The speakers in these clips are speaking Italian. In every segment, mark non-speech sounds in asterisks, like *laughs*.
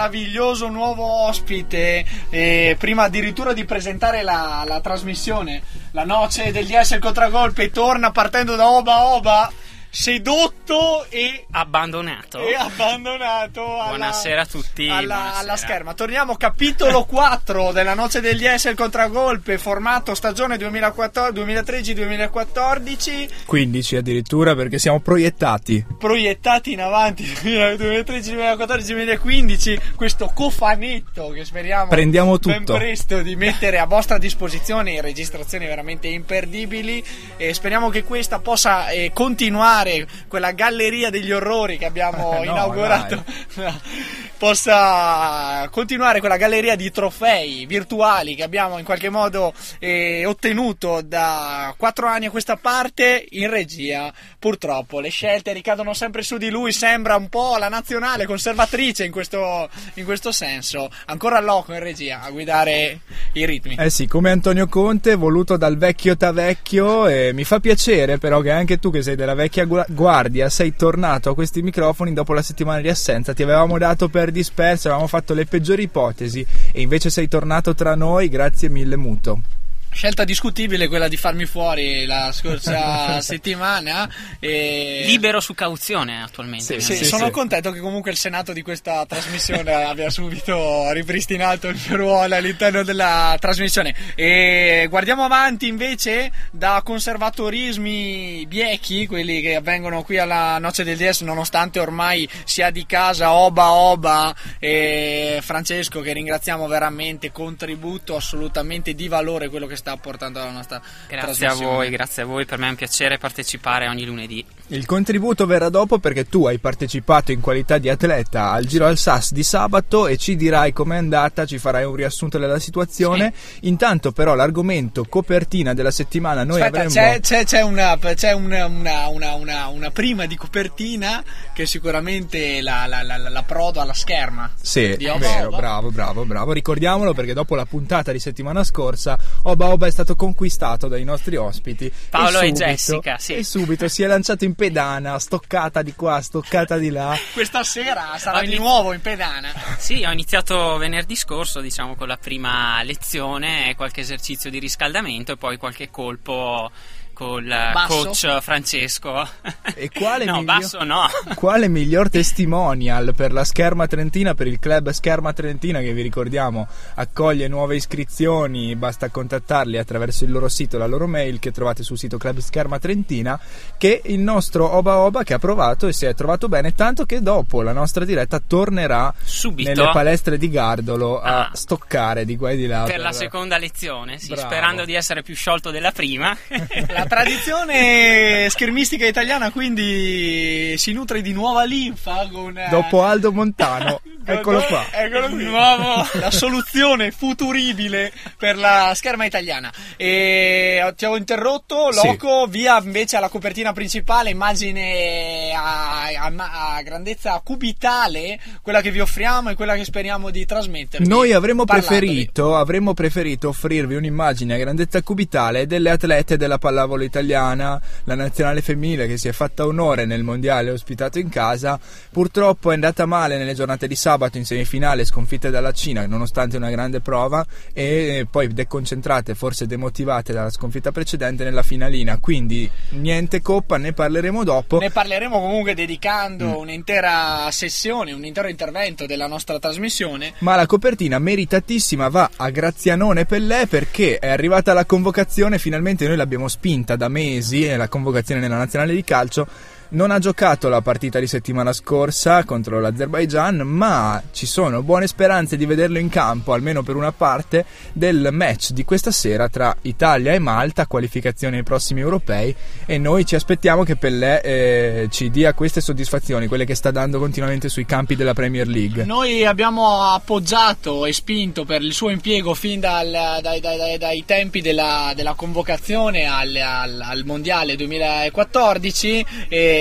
Meraviglioso nuovo ospite. eh, prima addirittura di presentare la, la trasmissione, la noce DS il contragolpe torna partendo da Oba Oba. Sedotto e, Abbandonato. e abbandonato alla, Buonasera a tutti, alla, buonasera. alla scherma. Torniamo capitolo *laughs* 4 della noce del DS il contragolpe, formato stagione 2013-2014. 15 addirittura perché siamo proiettati. proiettati in avanti 2013, 2014, 2015 questo cofanetto che speriamo Prendiamo ben tutto. presto di mettere a vostra disposizione in registrazioni veramente imperdibili e speriamo che questa possa eh, continuare quella galleria degli orrori che abbiamo *laughs* no, inaugurato *laughs* possa continuare quella galleria di trofei virtuali che abbiamo in qualche modo eh, ottenuto da quattro anni a questa parte in regia. Purtroppo le scelte ricadono sempre su di lui, sembra un po' la nazionale conservatrice in questo, in questo senso. Ancora loco in regia a guidare i ritmi. Eh sì, come Antonio Conte, voluto dal vecchio Tavecchio e mi fa piacere però che anche tu che sei della vecchia guardia sei tornato a questi microfoni dopo la settimana di assenza. Ti avevamo dato per disperso, avevamo fatto le peggiori ipotesi e invece sei tornato tra noi, grazie mille muto. Scelta discutibile quella di farmi fuori la scorsa *laughs* settimana. E... Libero su cauzione attualmente. Sì, sì, sono sì. contento che comunque il senato di questa trasmissione *laughs* abbia subito ripristinato il mio ruolo all'interno della trasmissione. E guardiamo avanti invece da conservatorismi biechi, quelli che avvengono qui alla Noce del DS, nonostante ormai sia di casa Oba Oba e Francesco, che ringraziamo veramente, contributo assolutamente di valore quello che sta portando alla nostra Grazie a voi, grazie a voi, per me è un piacere partecipare ogni lunedì. Il contributo verrà dopo perché tu hai partecipato in qualità di atleta al Giro al Sas di sabato e ci dirai com'è andata, ci farai un riassunto della situazione. Intanto però l'argomento copertina della settimana noi Aspetta, avremmo... c'è, c'è- c'è una, c'è una, una- una- prima di copertina che sicuramente la, la, la, la prodo alla scherma. Sì, Di Oba vero, Oba. bravo, bravo, bravo. Ricordiamolo perché dopo la puntata di settimana scorsa Oba Oba è stato conquistato dai nostri ospiti. Paolo e subito- Jessica, sì. E subito si è lanciato in pedana, stoccata di qua, stoccata di là. *laughs* Questa sera sarà di nuovo in pedana. Sì, ho iniziato venerdì scorso, diciamo, con la prima lezione, qualche esercizio di riscaldamento e poi qualche colpo col Basso? coach Francesco. E quale *laughs* no, miglio- basso no. *laughs* Quale miglior testimonial per la Scherma Trentina, per il club Scherma Trentina che vi ricordiamo accoglie nuove iscrizioni, basta contattarli attraverso il loro sito, la loro mail che trovate sul sito Club Scherma Trentina, che il nostro Oba Oba che ha provato e si è trovato bene, tanto che dopo la nostra diretta tornerà Subito. nelle palestre di Gardolo a Ah. stoccare di qua e di là. Per la seconda lezione, sì, sperando di essere più sciolto della prima. *laughs* La tradizione schermistica italiana quindi si nutre di nuova linfa con... eh, Dopo Aldo Montano, *laughs* eccolo qua. Eccolo qui. Nuovo, la soluzione futuribile per la scherma italiana. E ti ho interrotto, Sì. Loco, via invece alla copertina principale, immagine a, a- a grandezza cubitale, quella che vi offriamo e quella che speriamo di trasmettervi. Noi avremmo preferito, avremmo preferito offrirvi un'immagine a grandezza cubitale delle atlete della pallavolo italiana, la nazionale femminile che si è fatta onore nel mondiale ospitato in casa. Purtroppo è andata male nelle giornate di sabato in semifinale, sconfitte dalla Cina, nonostante una grande prova, e poi deconcentrate, forse demotivate dalla sconfitta precedente nella finalina. Quindi niente coppa, ne parleremo dopo. Ne parleremo comunque dedicando Mm. un'intera sessione, un intero intervento della nostra trasmissione. Ma la copertina meritatissima va a Grazianone Pellè perché è arrivata la convocazione, finalmente noi l'abbiamo spinta da mesi, è la convocazione nella nazionale di calcio, non ha giocato la partita di settimana scorsa contro l'Azerbaijan, ma ci sono buone speranze di vederlo in campo, almeno per una parte, del match di questa sera tra Italia e Malta, qualificazione ai prossimi europei, e noi ci aspettiamo che Pellè eh, ci dia queste soddisfazioni, quelle che sta dando continuamente sui campi della Premier League. Noi abbiamo appoggiato e spinto per il suo impiego fin dal, dai, dai, dai, dai, tempi della, della convocazione al, al, al, Mondiale 2014 e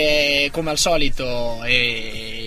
come al solito e,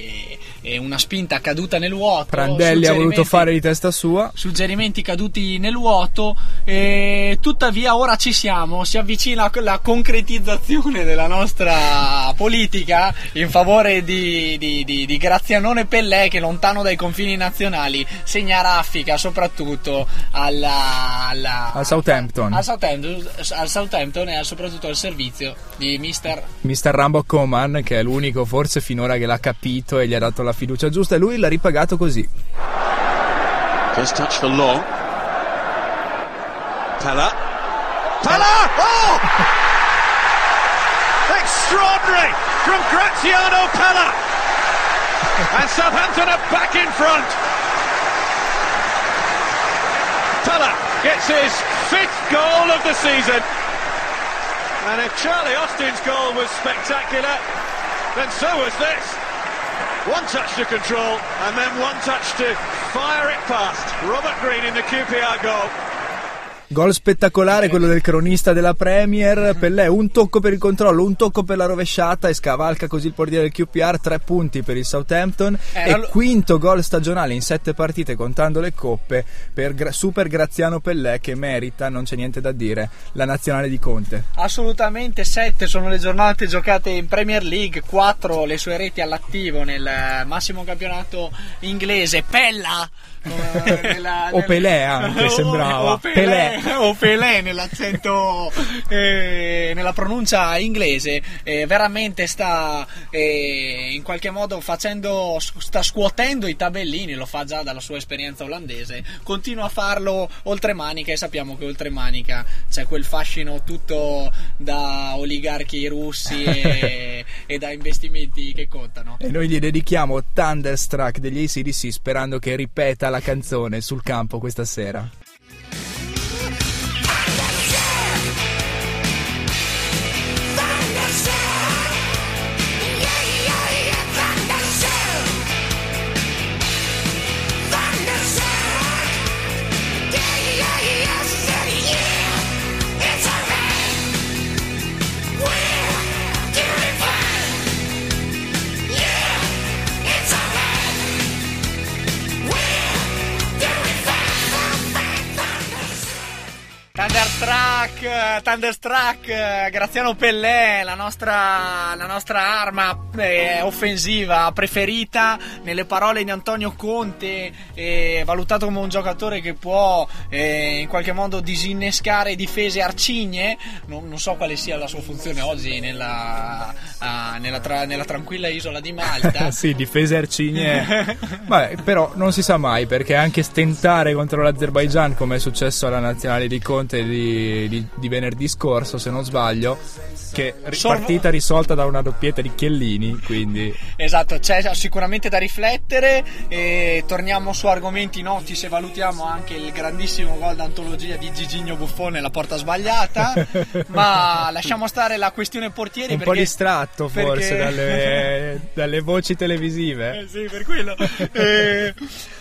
una spinta caduta nel vuoto. Prandelli ha voluto fare di testa sua. Suggerimenti caduti nel vuoto. E tuttavia ora ci siamo, si avvicina la concretizzazione della nostra politica in favore di, di, di, di Grazianone Pellè che lontano dai confini nazionali segna raffica soprattutto alla, alla, al Southampton. Al Southampton, al Southampton e soprattutto al servizio di Mister, Mister Rambo Coman che è l'unico forse finora che l'ha capito e gli ha dato la la fiducia giusta e lui l'ha ripagato così. First touch for Long. Pella. Pella! Oh! *laughs* Extraordinary from Graziano Pella. And Southampton are back in front. Pella gets his fifth goal of the season. And if Charlie Austin's goal was spectacular, then so was this. One touch to control and then one touch to fire it past. Robert Green in the QPR goal. Gol spettacolare quello del cronista della Premier, Pellè un tocco per il controllo, un tocco per la rovesciata e scavalca così il portiere del QPR, tre punti per il Southampton eh, e all... quinto gol stagionale in sette partite contando le coppe per gra- Super Graziano Pellè che merita, non c'è niente da dire, la nazionale di Conte. Assolutamente, sette sono le giornate giocate in Premier League, quattro le sue reti all'attivo nel massimo campionato inglese, Pella! Nella, o Pelé anche *laughs* sembrava o Pelé, Pelé. o Pelé nell'accento eh, nella pronuncia inglese eh, veramente sta eh, in qualche modo facendo sta scuotendo i tabellini lo fa già dalla sua esperienza olandese continua a farlo oltre manica e sappiamo che oltre manica c'è quel fascino tutto da oligarchi russi e, *laughs* e da investimenti che contano e noi gli dedichiamo Thunderstruck degli ACDC sperando che ripeta la canzone sul campo questa sera. Thunderstruck, Thunderstruck, Graziano Pellè, la nostra, la nostra arma eh, offensiva preferita, nelle parole di Antonio Conte, eh, valutato come un giocatore che può eh, in qualche modo disinnescare difese arcigne, non, non, so quale sia la sua funzione oggi nella, uh, nella, tra, nella tranquilla isola di Malta. *laughs* sì, difese arcigne, Vabbè, però non si sa mai perché anche stentare contro l'Azerbaijan come è successo alla nazionale di Conte di, di, di venerdì scorso, se non sbaglio, che partita risolta da una doppietta di Chiellini quindi. Esatto c'è sicuramente da riflettere e torniamo su argomenti noti se valutiamo anche il grandissimo gol d'antologia di Gigigno Buffone la porta sbagliata *laughs* ma lasciamo stare la questione portieri un perché, po' distratto forse perché... dalle, *laughs* dalle, voci televisive. Eh sì per quello. Eh,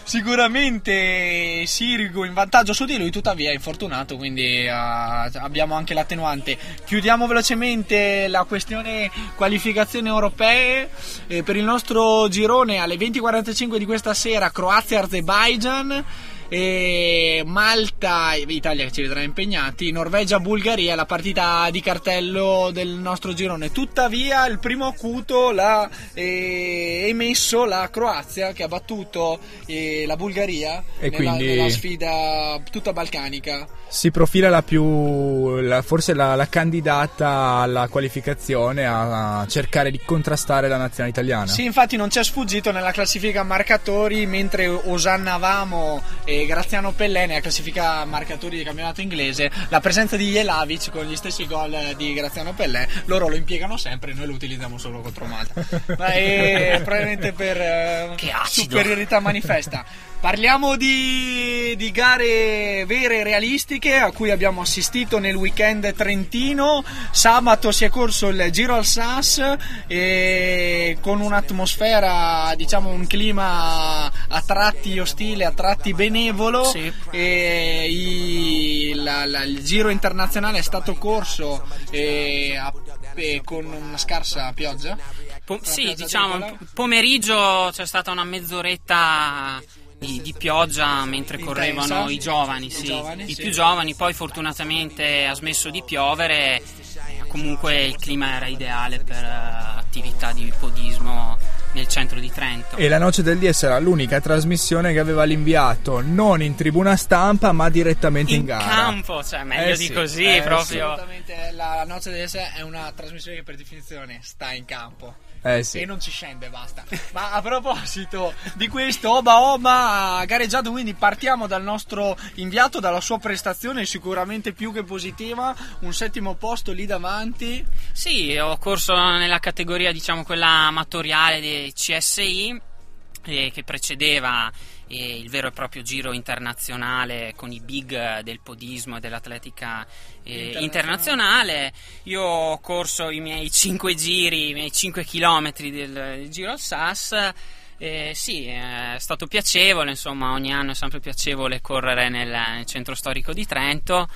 sicuramente Sirigu in vantaggio su di lui, tuttavia è infortunato, quindi uh, abbiamo anche l'attenuante. Chiudiamo velocemente la questione qualificazioni europee. Eh, per il nostro girone alle 20.45 di questa sera Croazia-Azerbaijan e Malta, Italia che ci vedrà impegnati, Norvegia, Bulgaria, la partita di cartello del nostro girone. Tuttavia il primo acuto l'ha eh, emesso la Croazia che ha battuto eh, la Bulgaria e nella, quindi nella sfida tutta balcanica. Si profila la più, la, forse la, la, candidata alla qualificazione a, cercare di contrastare la nazionale italiana. Sì, infatti non c'è sfuggito nella classifica marcatori mentre osannavamo e e Graziano Pellè nella classifica marcatori di campionato inglese. La presenza di Jelavic con gli stessi gol di Graziano Pellè, loro lo impiegano sempre, noi lo utilizziamo solo contro Malta. *laughs* Ma è probabilmente per eh, superiorità manifesta. *laughs* Parliamo di, di gare vere e realistiche a cui abbiamo assistito nel weekend trentino. Sabato si è corso il Giro al Sas e con un'atmosfera, diciamo un clima a tratti ostile, a tratti benevolo. Sì. I- la- la- il Giro internazionale è stato corso e a- e con una scarsa pioggia. Po- sì, pioggia diciamo, pomeriggio c'è stata una mezz'oretta di, di pioggia mentre Intensa. correvano i giovani, I sì. giovani, I sì. più giovani, poi fortunatamente ha smesso di piovere, comunque il clima era ideale per eh, attività di podismo nel centro di Trento. E la Noce del Dies era l'unica trasmissione che aveva l'inviato non in tribuna stampa ma direttamente in, in gara. campo, cioè meglio Eh di sì, così, eh proprio. Assolutamente, la Noce del Dies è una trasmissione che per definizione sta in campo. Eh sì. E non ci scende, basta. Ma a proposito di questo, Oba Oba ha gareggiato, quindi partiamo dal nostro inviato, dalla sua prestazione sicuramente più che positiva, un settimo posto lì davanti. Sì, ho corso nella categoria, diciamo, quella amatoriale dei CSI, eh, che precedeva eh, il vero e proprio giro internazionale con i big del podismo e dell'atletica eh, Internazionale. Io ho corso i miei 5 giri, i miei 5 chilometri del, del giro al SAS. Eh, sì, è stato piacevole, insomma, ogni anno è sempre piacevole correre nel, nel centro storico di Trento.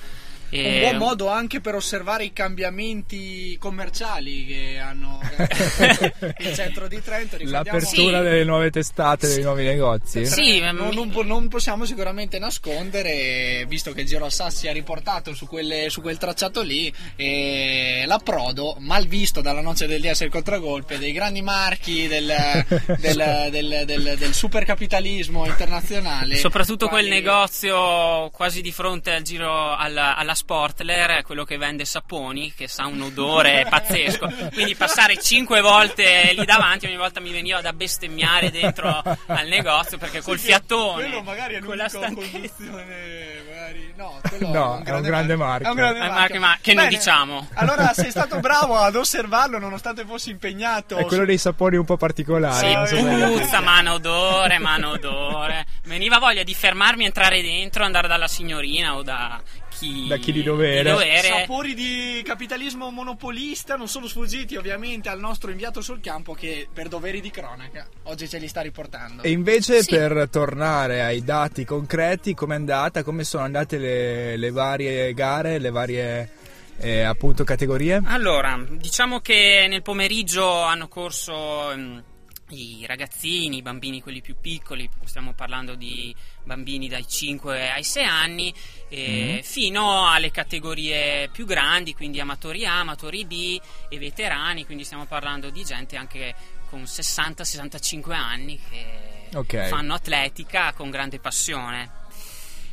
Un Eh, buon modo anche per osservare i cambiamenti commerciali che hanno *laughs* il centro di Trento. L'apertura Sì. delle nuove testate, dei nuovi negozi. Sì, non, non non possiamo sicuramente nascondere, visto che il Giro al Sassi si è riportato su, quelle- su quel tracciato lì, e l'approdo, mal visto dalla noce del DS il contragolpe, dei grandi marchi del, *laughs* del, del, del- del supercapitalismo internazionale. Soprattutto quel quali- negozio quasi di fronte al giro alla, alla Sportler, quello che vende saponi, che sa un odore pazzesco. Quindi passare cinque volte lì davanti, ogni volta mi veniva da bestemmiare dentro al negozio perché col Sì, fiatone, quello magari è con la stanchezza. magari- no, *laughs* quello No, è un grande marchio. È un grande È un marchio. marchio, ma che non Bene, diciamo. Allora *laughs* sei stato bravo ad osservarlo nonostante fossi impegnato. È quello dei sapori un po' particolari. Sì, non so puzza, mano odore, mano *laughs* odore. Veniva voglia di fermarmi, entrare dentro, andare dalla signorina o da chi, Da chi di dovere. Sapori di capitalismo monopolista non sono sfuggiti ovviamente al nostro inviato sul campo che per doveri di cronaca oggi ce li sta riportando. E invece Sì. per tornare ai dati concreti, com'è andata? Come sono andate le, le varie gare, le varie eh, appunto categorie? Allora, diciamo che nel pomeriggio hanno corso ehm, i ragazzini, i bambini quelli più piccoli, stiamo parlando di bambini dai 5 ai 6 anni, eh, fino alle categorie più grandi, quindi amatori A, amatori B e veterani, quindi stiamo parlando di gente anche con 60-65 anni che Ok. fanno atletica con grande passione.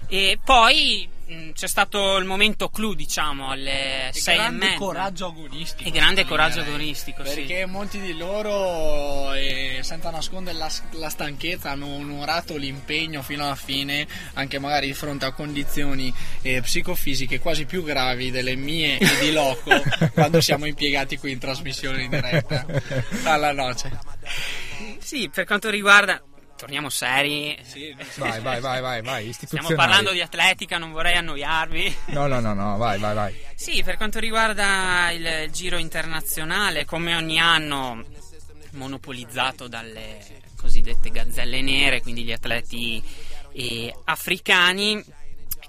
E poi mh, c'è stato il momento clou, diciamo, alle E 6 e grande mezza. coraggio agonistico. E grande sì, coraggio direi. agonistico, sì. Perché molti di loro, eh, senza nascondere la, la stanchezza, hanno onorato l'impegno fino alla fine, anche magari di fronte a condizioni eh, psicofisiche quasi più gravi delle mie e di Loco *laughs* quando siamo impiegati qui in trasmissione in diretta *laughs* alla noce. Sì, per quanto riguarda. Torniamo seri. *laughs* Vai, vai, vai, vai, vai, Stiamo parlando di atletica, non vorrei annoiarvi. No, no, no, no, vai, vai, vai. Sì, per quanto riguarda il, il giro internazionale, come ogni anno monopolizzato dalle cosiddette gazzelle nere, quindi gli atleti eh, africani,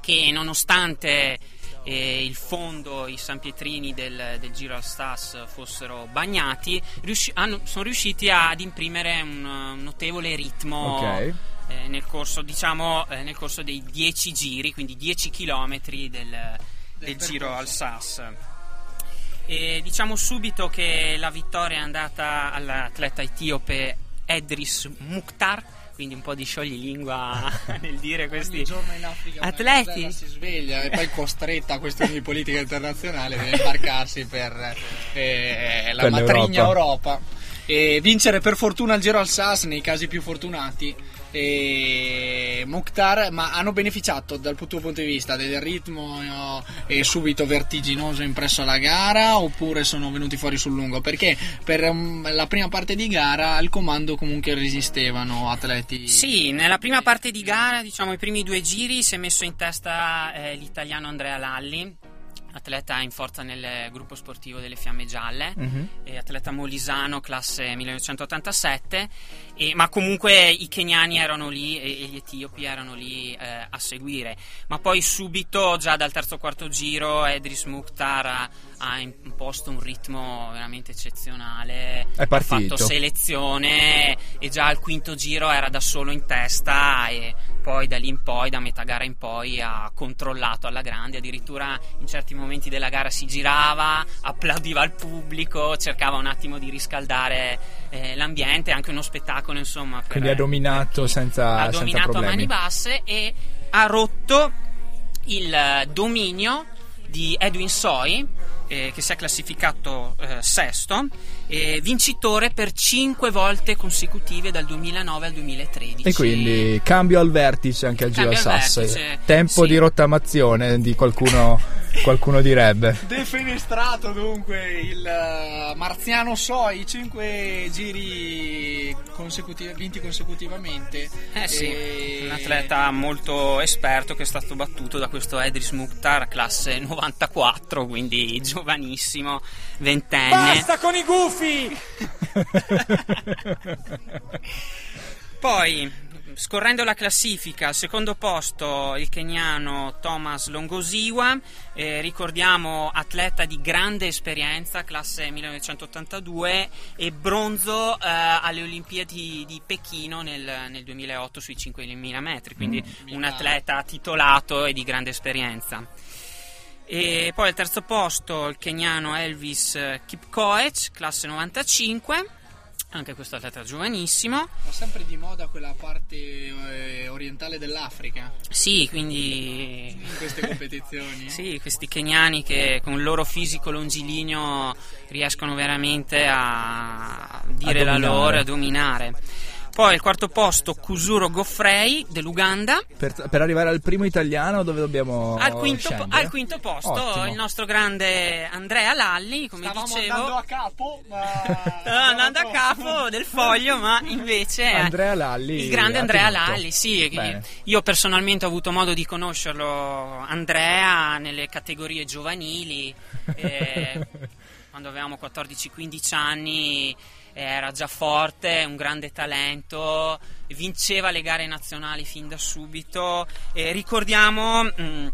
che nonostante eh, il fondo, i San Pietrini del, del Giro al Stas fossero bagnati, riusci- hanno- sono riusciti ad imprimere un, un notevole ritmo Ok. eh, nel, corso, diciamo, eh, nel corso dei 10 giri, quindi 10 chilometri del, del Giro al Sas. E diciamo subito che la vittoria è andata all'atleta etiope Edris Mukhtar, quindi un po' di scioglilingua *laughs* nel dire questi Ogni giorno in Africa atleti. si sveglia e poi costretta a questioni di politica internazionale deve imbarcarsi per eh, la Per matrigna l'Europa. Europa. e vincere per fortuna il Giro al Sas nei casi più fortunati e Mokhtar ma hanno beneficiato dal tuo punto di vista del ritmo eh, subito vertiginoso impresso alla gara oppure sono venuti fuori sul lungo? Perché per um, la prima parte di gara al comando comunque resistevano atleti. Sì nella prima parte di gara diciamo i primi due giri si è messo in testa eh, l'italiano Andrea Lalli atleta in forza nel gruppo sportivo delle Fiamme Gialle, e atleta molisano classe 1987, e- ma comunque i keniani erano lì e, e gli etiopi erano lì eh, a seguire. Ma poi subito, già dal terzo quarto giro, Edris Mukhtar ha, ha imposto un ritmo veramente eccezionale. È Ha partito. fatto selezione e già al quinto giro era da solo in testa e poi da lì in poi, da metà gara in poi, ha controllato alla grande. Addirittura in certi momenti della gara si girava, applaudiva al pubblico, cercava un attimo di riscaldare eh, l'ambiente, anche uno spettacolo, insomma. per- Quindi ha dominato senza- ha senza dominato a problemi. mani basse e ha rotto il dominio di Edwin Soy eh, che si è classificato eh, sesto eh, vincitore per 5 volte consecutive dal 2009 al 2013 E quindi cambio al vertice anche al Giro al vertice, Tempo sì. di rottamazione di qualcuno, *laughs* qualcuno direbbe. Defenestrato dunque il eh, Marziano Soi, 5 giri consecutivi, vinti consecutivamente. Eh sì, E- un atleta molto esperto che è stato battuto da questo Edris Mukhtar, classe 94, quindi giovanissimo, ventenne. con i gufi! *laughs* Poi, scorrendo la classifica, al secondo posto il keniano Thomas Longosiwa, eh, ricordiamo atleta di grande esperienza, classe 1982 e bronzo eh, alle Olimpiadi di Pechino nel, nel 2008 sui 5.000 metri, quindi un atleta titolato e di grande esperienza. E poi al terzo posto il keniano Elvis Kipkoech, classe 95, anche questo atleta giovanissimo. Ma sempre di moda quella parte eh, orientale dell'Africa Sì, quindi in queste competizioni. *laughs* sì, questi keniani che con il loro fisico longilineo riescono veramente a dire la dominare. loro, a dominare. Poi il quarto posto Kusuro Goffrey dell'Uganda. Per, per arrivare al primo italiano dove dobbiamo Al quinto, po- al quinto posto Ottimo. il nostro grande Andrea Lalli, come Stavamo dicevo. andando a capo, ma *laughs* Stava andando a capo *laughs* del foglio, ma invece Andrea Lalli il grande Andrea. Lalli, sì. Bene. Io personalmente ho avuto modo di conoscerlo, Andrea, nelle categorie giovanili, eh, *laughs* quando avevamo 14-15 anni. Era già forte, un grande talento, vinceva le gare nazionali fin da subito. E ricordiamo mm,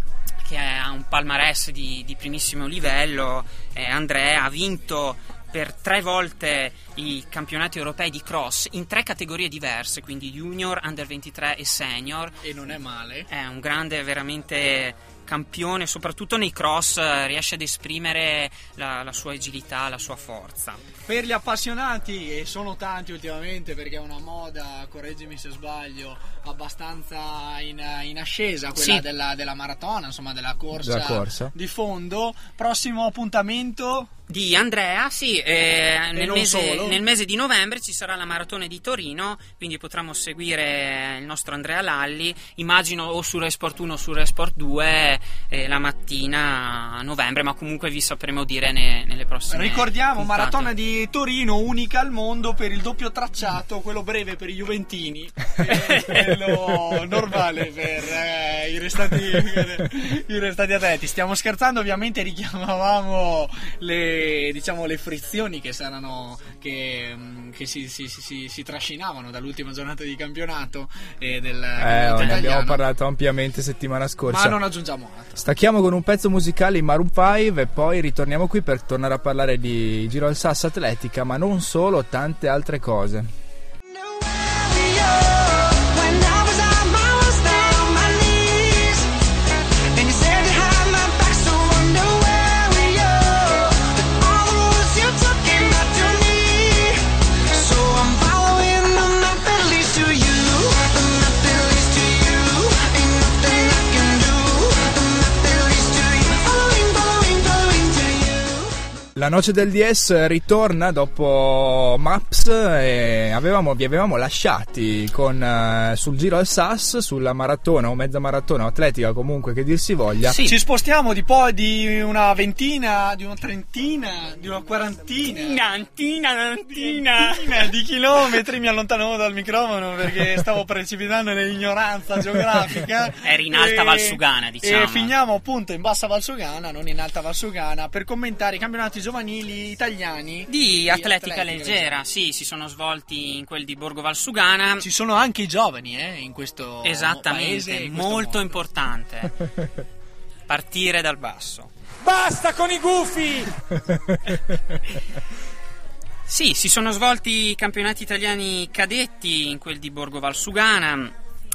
che ha un palmarès di, di primissimo livello. Eh, Andrea ha vinto per tre volte i campionati europei di cross in tre categorie diverse, quindi junior, under 23 e senior. e non è male. È un grande veramente campione, soprattutto nei cross eh, riesce ad esprimere la, la sua agilità, la sua forza. Per gli appassionati, e sono tanti ultimamente perché è una moda, correggimi se sbaglio, abbastanza in, in ascesa, quella Sì. della, della maratona, insomma della corsa, Della corsa. di fondo. Prossimo appuntamento, Di Andrea, sì, eh, nel, non mese, solo. nel mese di novembre ci sarà la maratona di Torino, quindi potremo seguire il nostro Andrea Lalli, immagino o su Resport 1 o su Resport 2 eh, la mattina a novembre, ma comunque vi sapremo dire ne- nelle prossime ricordiamo, puntate. maratona di Torino, unica al mondo per il doppio tracciato, quello breve per i Juventini *laughs* e quello normale per eh, i, restanti, *laughs* i restanti atleti. Stiamo scherzando, ovviamente richiamavamo le, diciamo, le frizioni che saranno che, mm, che si, si- si- si- trascinavano dall'ultima giornata di campionato e del Eh, ne abbiamo parlato ampiamente settimana ma scorsa. non aggiungiamo altro. Stacchiamo con un pezzo musicale in Maroon 5 e poi ritorniamo qui per tornare a parlare di Giro al Sasso Atletica, ma non solo, tante altre cose. La noce del DS ritorna dopo Maps e avevamo, vi avevamo lasciati con, eh, sul giro al SAS, sulla maratona o mezza maratona o atletica comunque che dir si voglia. Sì. Ci spostiamo di poi di una ventina, di una trentina, di una quarantina. Nantina, nantina. Di chilometri mi allontanavo dal microfono perché *laughs* stavo precipitando nell'ignoranza *laughs* geografica. Eri in Alta E- Valsugana, diciamo. E finiamo appunto in Bassa Valsugana, non in Alta Valsugana, per commentare i campionati giovanili italiani Di atletica atletica leggera, sì, si sono svolti in quel di Borgo Valsugana. Ci sono anche i giovani eh, in questo Esattamente, paese, in questo molto mondo. importante. *laughs* Partire dal basso. Basta con i gufi! *laughs* Sì, si sono svolti i campionati italiani cadetti in quel di Borgo Valsugana.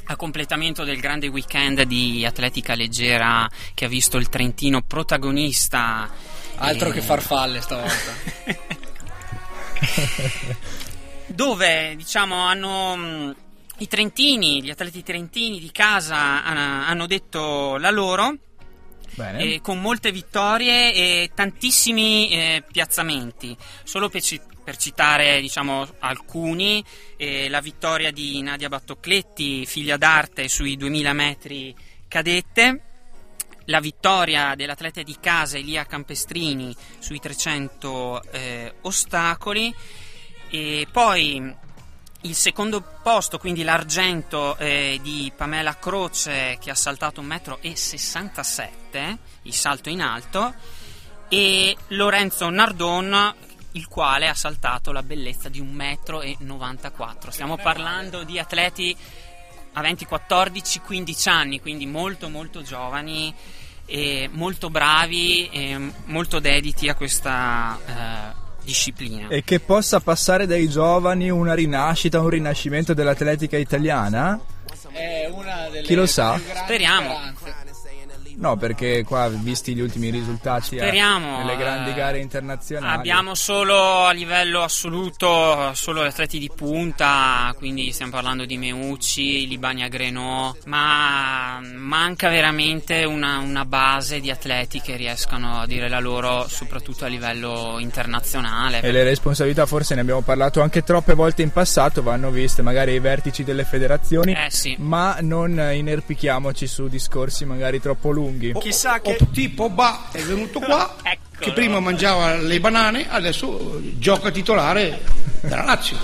A completamento del grande weekend di atletica leggera che ha visto il Trentino protagonista. Altro eh, che farfalle stavolta. *laughs* dove diciamo hanno mh, i trentini, gli atleti trentini di casa hanno, hanno detto la loro Bene. eh, con molte vittorie e tantissimi eh, piazzamenti. Solo per, ci- per citare diciamo, alcuni, eh, la vittoria di Nadia Battocletti, figlia d'arte, sui 2000 metri cadette. La vittoria dell'atleta di casa Elia Campestrini sui 300 eh, ostacoli e poi il secondo posto, quindi l'argento eh, di Pamela Croce che ha saltato 1,67 m, il salto in alto, e Lorenzo Nardon il quale ha saltato la bellezza di 1,94 m. Stiamo parlando di atleti aventi 14-15 anni, quindi molto molto giovani e molto bravi e molto dediti a questa eh, disciplina. E che possa passare dai giovani una rinascita, un rinascimento dell'atletica italiana? È una delle Chi lo sa? Speriamo. speranze. No, perché qua, visti gli ultimi risultati Speriamo, nelle grandi eh, gare internazionali, Abbiamo solo a livello assoluto solo atleti di punta, quindi stiamo parlando di Meucci, Libania Grenò, ma manca veramente una, una base di atleti che riescano a dire la loro soprattutto a livello internazionale. E le responsabilità, forse ne abbiamo parlato anche troppe volte in passato, vanno viste magari ai vertici delle federazioni, Eh sì. ma non inerpichiamoci su discorsi magari troppo lunghi. Chissà che O tipo Ba è venuto qua *laughs* Eccolo. che prima mangiava le banane, adesso gioca titolare della Lazio.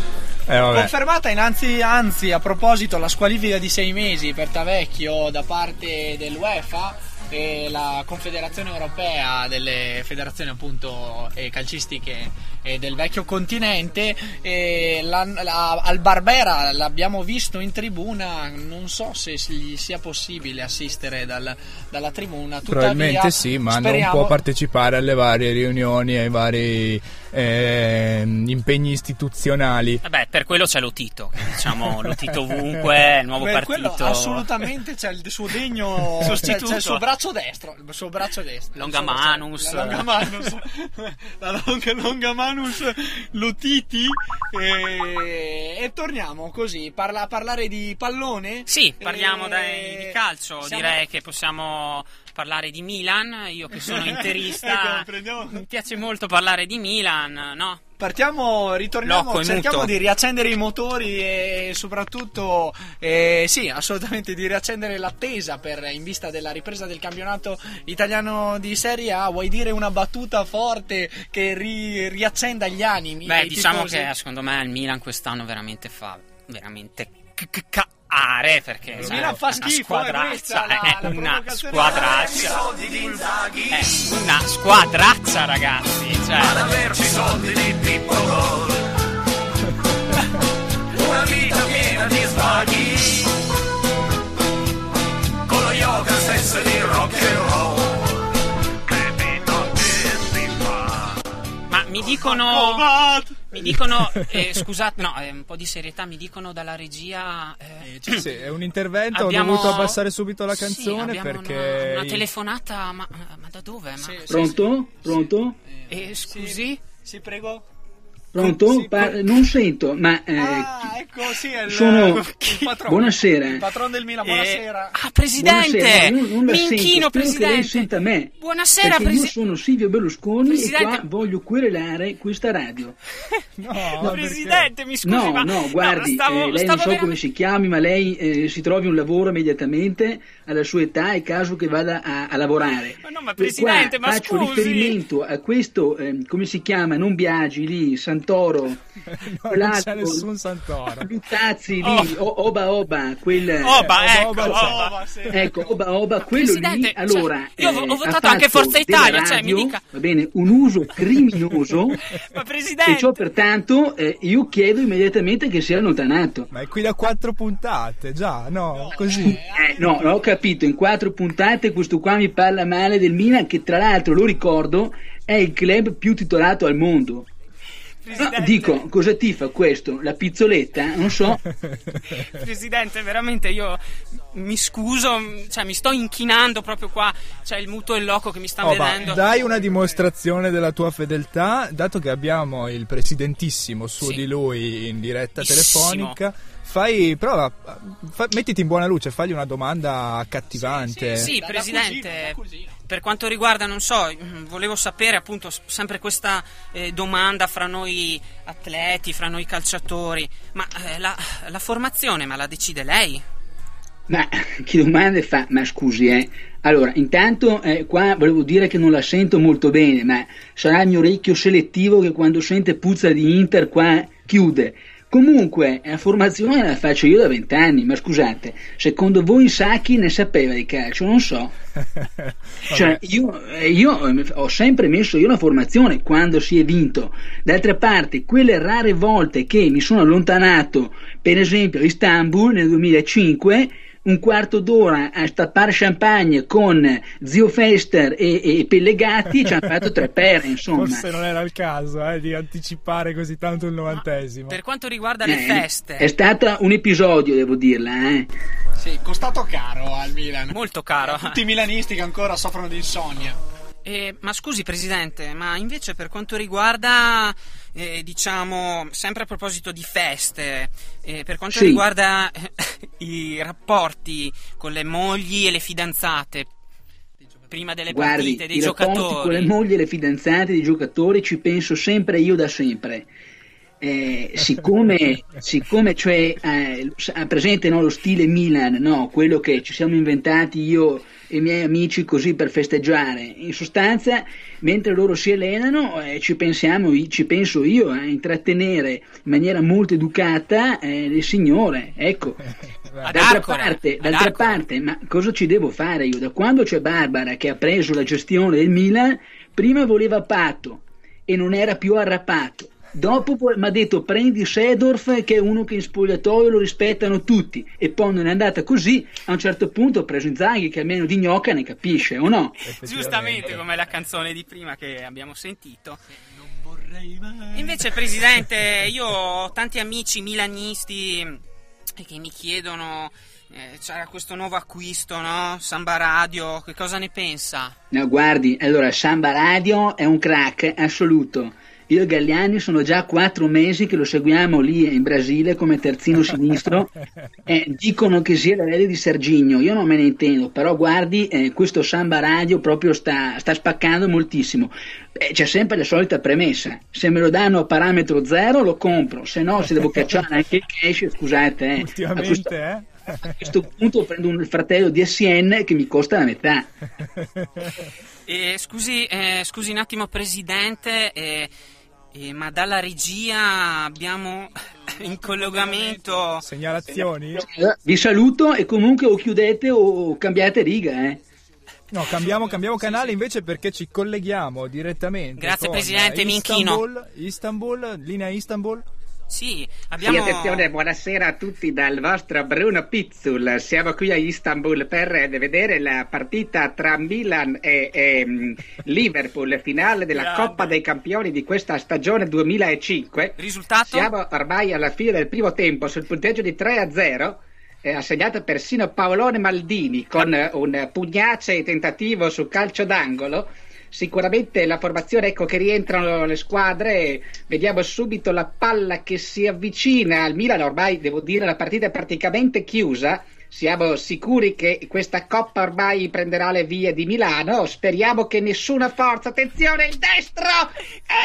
Eh, vabbè. Confermata innanzi, anzi a proposito la squalifica di sei mesi per Tavecchio da parte dell'UEFA e la Confederazione Europea delle federazioni appunto eh, calcistiche eh, del vecchio continente e la- la- al Barbera l'abbiamo visto in tribuna non so se gli sia possibile assistere dal- dalla tribuna. Tuttavia Probabilmente sì, ma non speriamo- può partecipare alle varie riunioni, ai vari ehm, impegni istituzionali. Vabbè, per quello c'è Lotito, diciamo *laughs* Lotito ovunque, il nuovo quello partito. assolutamente c'è il suo degno c'è, Sostituto. c'è il suo braccio destro il suo braccio destro Longamanus. Suo- *laughs* la Longamanus la long- Longamanus Lotiti e, e torniamo così parla- a parlare di pallone Sì, parliamo E- dai- di calcio, siamo- direi che possiamo parlare di Milan, io che sono *laughs* interista, Ecco, mi piace molto parlare di Milan, no? Partiamo, ritorniamo, Loco e cerchiamo muto. di riaccendere i motori e soprattutto, eh, sì, assolutamente di riaccendere l'attesa per, in vista della ripresa del campionato italiano di Serie A. Vuoi dire una battuta forte che ri- riaccenda gli animi? Beh, diciamo tifosi? che secondo me il Milan quest'anno veramente fa veramente cacare perché Il sai, Milan fa una schifo, la- è la una provocazione squadraccia, è una squadraccia ragazzi, cioè, averci soldi di Pippo Gol. Una vita piena di svaghi. Con lo yoga senza di rock and roll. Ma mi dicono... Mi dicono, *laughs* eh, scusate, no, eh, un po' di serietà, mi dicono dalla regia... eh, Sì, è un intervento, abbiamo- ho dovuto abbassare subito la Sì, canzone abbiamo perché... Una, una telefonata, ma, ma da dove? Ma, Sì, sì, Pronto? Pronto? eh, scusi? Sì, prego. Pronto? Sì, Pa- non sento, ma eh, Ah, ecco, sì, è il, sono- *laughs* il patrono. Buonasera. Il patrono del Milan, buonasera. Ah, presidente! buonasera, non, non la Minchino, sento, spero che lei presidente! senta me. Buonasera, perché io presidente! sono Silvio Berlusconi Presidente. e qua voglio querelare questa radio. *laughs* No, Presidente, mi scusi, No, ma... no, guardi, stavo- eh, lei stavo non so vera- come si chiami, ma lei eh, si trovi un lavoro immediatamente alla sua età, è caso che vada a, a lavorare. Ma no, ma E Presidente, ma faccio scusi! riferimento a questo, ehm, come si chiama, non Biagi lì, Santoro, *laughs* No, non c'è nessun Santoro. Luttazzi lì, Oh. o- Oba Oba, quel... Oba, Eh, ecco, Oba, Oba. Oba, sì. Ecco, Oba Oba, quello Presidente, lì, allora... cioè, io ho- ho eh, votato ha anche Forza Italia, cioè, mi radio, dica- Va bene, un uso criminoso *laughs* Ma e Presidente... ciò pertanto eh, io chiedo immediatamente che sia allontanato. Ma è qui da quattro puntate, già, no, così. Eh, no, no, ho capito, in quattro puntate questo qua mi parla male del Milan, che tra l'altro, lo ricordo, è il club più titolato al mondo. Presidente, No, dico, cosa ti fa questo? La pizzoletta? Non so. *laughs* Presidente, veramente io mi scuso, cioè mi sto inchinando proprio qua, c'è il muto e il loco che mi stanno Oh, vedendo. dai una dimostrazione della tua fedeltà, dato che abbiamo il presidentissimo su Sì. di lui in diretta telefonica. Fai, prova, fa- mettiti in buona luce, fagli una domanda accattivante. Sì, Da- da Presidente, da cugino. per quanto riguarda, non so, volevo sapere appunto sempre questa eh, domanda fra noi atleti, fra noi calciatori, ma eh, la, la formazione, ma la decide lei? Ma che domande fa? Ma scusi, eh. Allora, intanto eh, qua volevo dire che non la sento molto bene, ma sarà il mio orecchio selettivo che quando sente puzza di Inter qua chiude. Comunque, la formazione la faccio io da vent'anni, ma scusate, secondo voi Sacchi ne sapeva di calcio? Non so. *laughs* Cioè, io, io, eh, ho sempre messo io la formazione quando si è vinto. D'altra parte, quelle rare volte che mi sono allontanato, per esempio a Istanbul nel 2005, un quarto d'ora a stappare champagne con zio Fester e, e Pellegatti ci hanno fatto tre pere, insomma. Forse non era il caso eh, di anticipare così tanto il novantesimo. Per quanto riguarda le Eh, feste, È stato un episodio, devo dirla, eh. Sì, costato caro al Milan. molto caro. Tutti i milanisti che ancora soffrono di insonnia. Eh, ma scusi Presidente, ma invece per quanto riguarda, eh, diciamo, sempre a proposito di feste, eh, per quanto Sì. riguarda eh, *laughs* i rapporti con le mogli e le fidanzate, prima delle Guardi, partite, dei i rapporti giocatori... con le mogli e le fidanzate dei giocatori ci penso sempre io da sempre. Eh, siccome, *laughs* siccome cioè, eh, presente no, lo stile Milan, no, quello che ci siamo inventati io i miei amici così per festeggiare, in sostanza, mentre loro si allenano, eh, ci, pensiamo, ci penso io a intrattenere in maniera molto educata eh, le signore, ecco. *laughs* D'altra parte, d'altra parte, ma cosa ci devo fare io? Da quando c'è Barbara che ha preso la gestione del Milan, prima voleva Pato e non era più arrapato. Dopo mi ha detto prendi Sedorf che è uno che in spogliatoio lo rispettano tutti e poi non è andata così, a un certo punto ho preso Inzaghi che almeno di gnocca ne capisce o no? Giustamente come la canzone di prima che abbiamo sentito. Invece, Presidente, io ho tanti amici milanisti che mi chiedono. eh, c'era questo nuovo acquisto, no? Samba Radio, che cosa ne pensa? No, guardi, allora Samba Radio è un crack assoluto. Io e Galliani sono già quattro mesi che lo seguiamo lì in Brasile come terzino *laughs* sinistro e dicono che sia la rete di Serginio. Io non me ne intendo, però guardi, eh, questo Samba Radio proprio sta, sta spaccando moltissimo. Eh, c'è sempre la solita premessa: se me lo danno a parametro zero lo compro, se no, se devo cacciare anche il cash, scusate, eh, a questo, Ultimamente, eh? a questo punto prendo un fratello di SN che mi costa la metà. Eh, scusi, eh, scusi un attimo, Presidente, eh, eh, ma dalla regia abbiamo *laughs* in collegamento. Segnalazioni? Vi saluto e comunque o chiudete o cambiate riga, eh. No, cambiamo, cambiamo canale invece perché ci colleghiamo direttamente. Grazie, con Presidente, mi inchino. Istanbul, Istanbul, linea Istanbul. Sì, Sì, abbiamo. attenzione, buonasera a tutti dal vostro Bruno Pizzul. Siamo qui a Istanbul per vedere la partita tra Milan e, e, mm, Liverpool, finale della Grande. Coppa dei Campioni di questa stagione 2005. Risultato? Siamo ormai alla fine del primo tempo sul punteggio di 3 a 0. eh, ha segnato persino Paolone Maldini con eh, un pugnace tentativo su calcio d'angolo. Sicuramente la formazione, ecco che rientrano le squadre, vediamo subito la palla che si avvicina al Milan, ormai devo dire la partita è praticamente chiusa. Siamo sicuri che questa coppa ormai prenderà le vie di Milano. Speriamo che nessuna forza. Attenzione, il destro!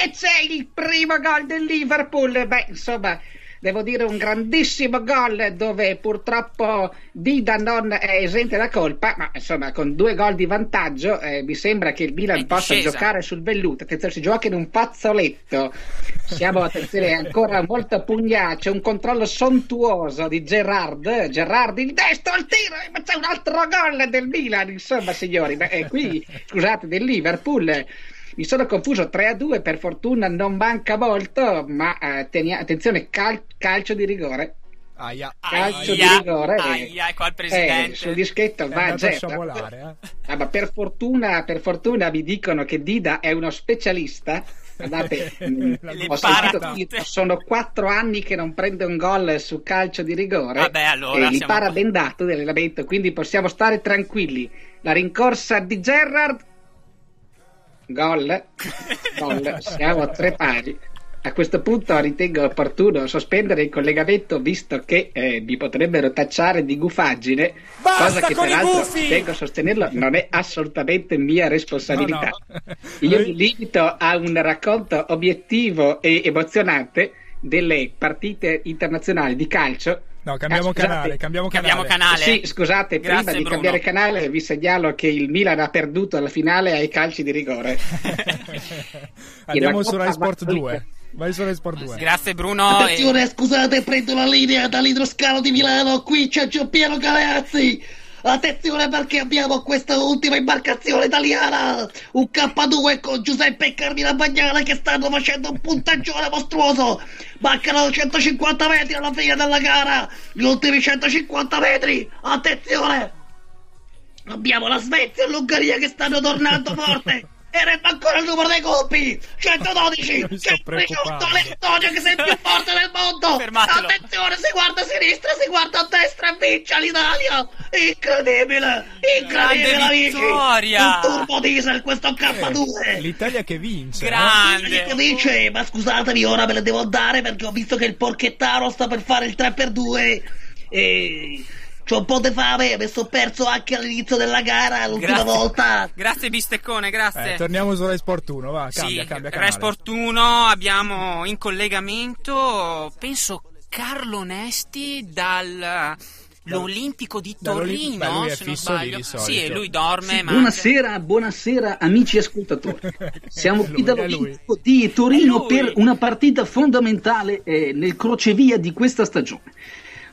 E c'è il primo gol del Liverpool. Beh, insomma, devo dire un grandissimo gol dove purtroppo Dida non è esente da colpa, ma insomma con due gol di vantaggio eh, mi sembra che il Milan possa discesa. giocare sul velluto. Attenzione, si gioca in un fazzoletto. Siamo, attenzione, ancora molto pugnace, un controllo sontuoso di Gerard. Gerard il destro, il tiro, ma c'è un altro gol del Milan, insomma signori. Beh, eh, qui, scusate, del Liverpool. Mi sono confuso 3 a 2, per fortuna non manca molto, ma eh, tenia- attenzione, cal- calcio di rigore. Aia. Calcio Aia, di rigore. eh, aia, qua il eh, presidente. sul dischetto È va andato a Gerrard. sciabolare, eh. Ah, ma per fortuna, per fortuna mi dicono che Dida è uno specialista. Guardate, *laughs* Le ho sentito sono quattro anni che non prende un gol su calcio di rigore Vabbè, allora e siamo- para ben dato dell'allenamento, quindi possiamo stare tranquilli. La rincorsa di Gerrard, gol, gol, siamo a tre pari. A questo punto ritengo opportuno sospendere il collegamento visto che eh, mi potrebbero tacciare di gufaggine, Basta cosa che peraltro tengo a sostenerlo non è assolutamente mia responsabilità. No, no. Io mi limito a un racconto obiettivo e emozionante delle partite internazionali di calcio. No, cambiamo Ah, canale, cambiamo canale. Cambiamo canale. Sì, scusate, Grazie, prima di Bruno. cambiare canale vi segnalo che il Milan ha perduto la finale ai calci di rigore. *laughs* Andiamo su Rai Sport va- 2. Vai su Rai Sport 2. Grazie Bruno. Attenzione, e- scusate, prendo la linea dall'idroscalo di Milano, qui c'è Giampiero Galeazzi. Attenzione perché abbiamo questa ultima imbarcazione italiana, un K2 con Giuseppe e Carmina Bagnale che stanno facendo un punteggione mostruoso. Mancano 150 metri alla fine della gara, gli ultimi 150 metri, attenzione! Abbiamo la Svezia e l'Ungheria che stanno tornando forte. E resta ancora il numero dei colpi 112 *laughs* Mi sto 118 preoccupando. l'Estonia che sei il più *laughs* forte del mondo Fermatelo. attenzione si guarda a sinistra si guarda a destra e vince l'Italia incredibile incredibile Grande amici vittoria. un turbo diesel questo K2 Eh, L'Italia che vince. eh? Grande. che dice ma scusatemi ora me le devo andare perché ho visto che il porchettaro sta per fare il 3x2 e c'ho un po' di fame mi sono perso anche all'inizio della gara l'ultima Grazie. volta Grazie Bisteccone, grazie. Eh, torniamo su Rai Sport 1, va, cambia, sì, cambia Rai. Sport 1 abbiamo in collegamento, penso Carlo Nesti dal l'Olimpico di Torino, beh, lui è se non sbaglio. di sì, solito. lui dorme, mangia. Buonasera, buonasera amici ascoltatori. *laughs* Siamo qui dall'Olimpico di Torino per una partita fondamentale eh, nel crocevia di questa stagione.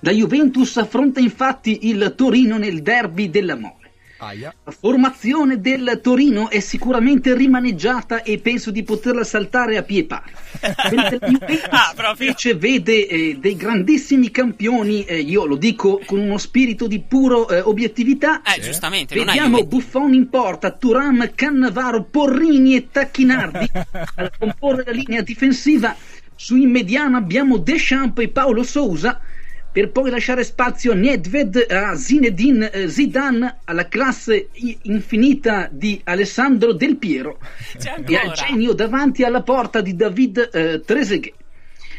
La Juventus affronta infatti il Torino nel derby della Mole. Aia. La formazione del Torino è sicuramente rimaneggiata e penso di poterla saltare a pie pari. *laughs* Ah, proprio. invece vede eh, dei grandissimi campioni, eh, io lo dico con uno spirito di puro eh, obiettività, Eh, giustamente, Vediamo. Buffon in porta, Turam, Cannavaro, Porrini e Tacchinardi *laughs* a comporre la linea difensiva. Su in mediano abbiamo Deschamps e Paolo Sousa per poi lasciare spazio a Nedved, a Zinedine eh, Zidane, alla classe infinita di Alessandro Del Piero *laughs* e al genio davanti alla porta di David eh, Trezeguet.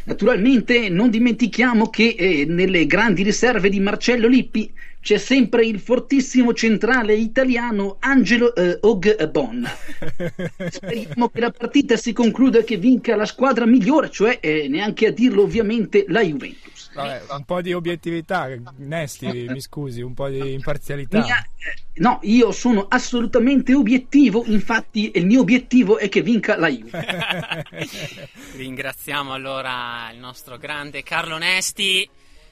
Naturalmente non dimentichiamo che eh, nelle grandi riserve di Marcello Lippi c'è sempre il fortissimo centrale italiano Angelo eh, Ogbon. *laughs* Speriamo che la partita si concluda e che vinca la squadra migliore, cioè eh, neanche a dirlo ovviamente la Juventus. Vabbè, un po' di obiettività, Nesti, mi scusi, un po' di imparzialità. Mia- eh, no, io sono assolutamente obiettivo, infatti il mio obiettivo è che vinca la Juve. *laughs* Ringraziamo allora il nostro grande Carlo Nesti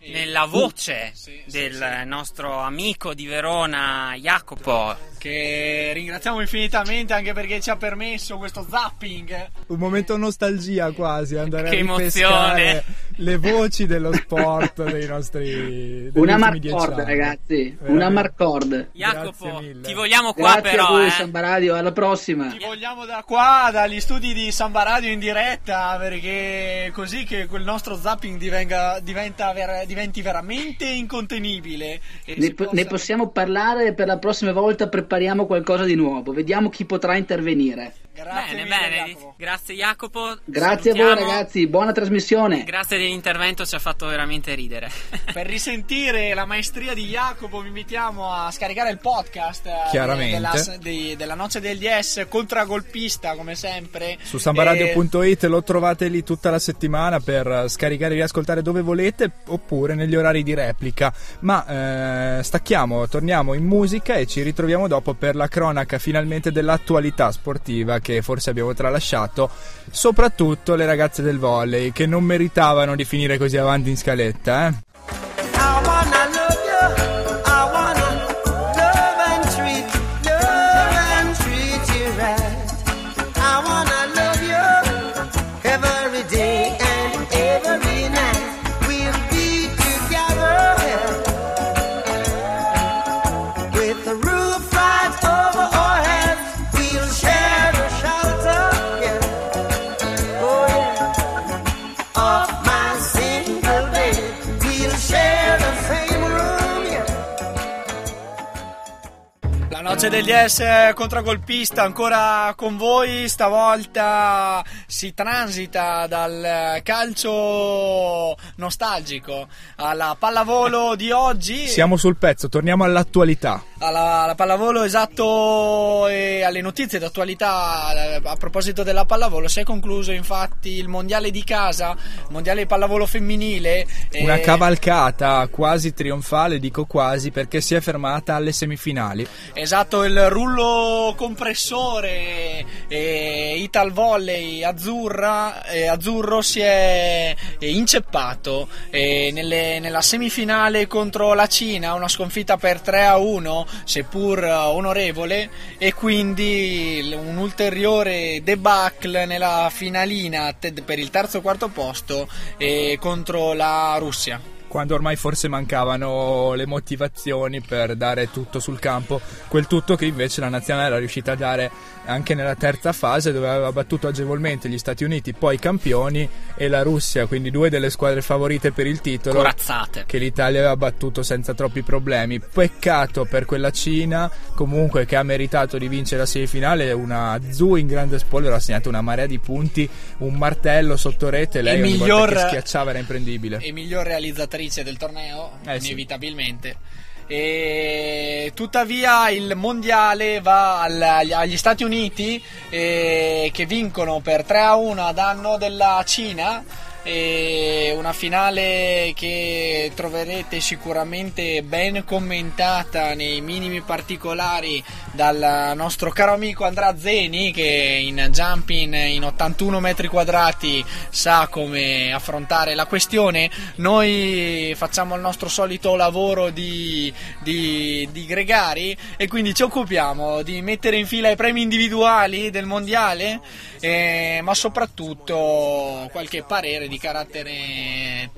nella voce sì, sì, del nostro amico di Verona Jacopo. Che ringraziamo infinitamente anche perché ci ha permesso questo zapping. Un momento nostalgia quasi, andare Che a ripescare emozione. le voci dello sport dei nostri Una marcord, ragazzi, una Veramente. marcord. Jacopo, ti vogliamo qua Grazie però, a voi, eh. Samba Radio, alla prossima. Ti vogliamo da qua, dagli studi di Samba Radio in diretta, perché così che quel nostro zapping divenga- diventa ver- diventi veramente incontenibile. E Ne, po- possa- ne possiamo parlare per la prossima volta, preparare impariamo qualcosa di nuovo. Vediamo chi potrà intervenire. Grazie bene, mille, bene. Jacopo. Grazie Jacopo. Grazie a voi Salutiamo. ragazzi, buona trasmissione. Grazie dell'intervento, ci ha fatto veramente ridere. *laughs* Per risentire la maestria di Jacopo vi invitiamo a scaricare il podcast eh, Chiaramente. della, di- della Noce del DS contragolpista come sempre Su E- sambaradio.it lo trovate lì tutta la settimana per scaricare e riascoltare dove volete oppure negli orari di replica. Ma eh, stacchiamo, torniamo in musica e ci ritroviamo dopo per la cronaca finalmente dell'attualità sportiva che forse abbiamo tralasciato, soprattutto le ragazze del volley che non meritavano di finire così avanti in scaletta. Eh? La noce degli S contragolpista ancora con voi, stavolta si transita dal calcio nostalgico alla pallavolo *laughs* di oggi. Siamo sul pezzo, torniamo all'attualità. alla, alla pallavolo esatto e alle notizie d'attualità eh, a proposito della pallavolo si è concluso infatti il mondiale di casa mondiale di pallavolo femminile Una eh, cavalcata quasi trionfale, dico quasi, perché si è fermata alle semifinali. Esatto, il rullo compressore eh, Ital Volley Azzurra, eh, Azzurro si è inceppato eh, nelle- nella semifinale contro la Cina, una sconfitta per 3 a 1, seppur eh, onorevole, e quindi un ulteriore debacle nella finalina per il terzo quarto posto eh, contro la Russia. Quando ormai forse mancavano le motivazioni per dare tutto sul campo, quel tutto che invece la nazionale era riuscita a dare anche nella terza fase dove aveva battuto agevolmente gli Stati Uniti, poi campioni e la Russia, quindi due delle squadre favorite per il titolo Corazzate. che l'Italia aveva battuto senza troppi problemi. Peccato per quella Cina, comunque che ha meritato di vincere la semifinale, una Zhu in grande spoiler ha segnato una marea di punti, un martello sotto rete, lei miglior- che schiacciava era imprendibile. e miglior realizzatrice del torneo, Eh sì. inevitabilmente. E tuttavia il mondiale va agli Stati Uniti eh, che vincono per 3 a 1 a danno della Cina. E una finale che troverete sicuramente ben commentata nei minimi particolari dal nostro caro amico Andrea Zeni che in jumping in 81 metri quadrati sa come affrontare la questione. Noi facciamo il nostro solito lavoro di, di, di gregari e quindi ci occupiamo di mettere in fila i premi individuali del mondiale eh, ma soprattutto qualche parere di carattere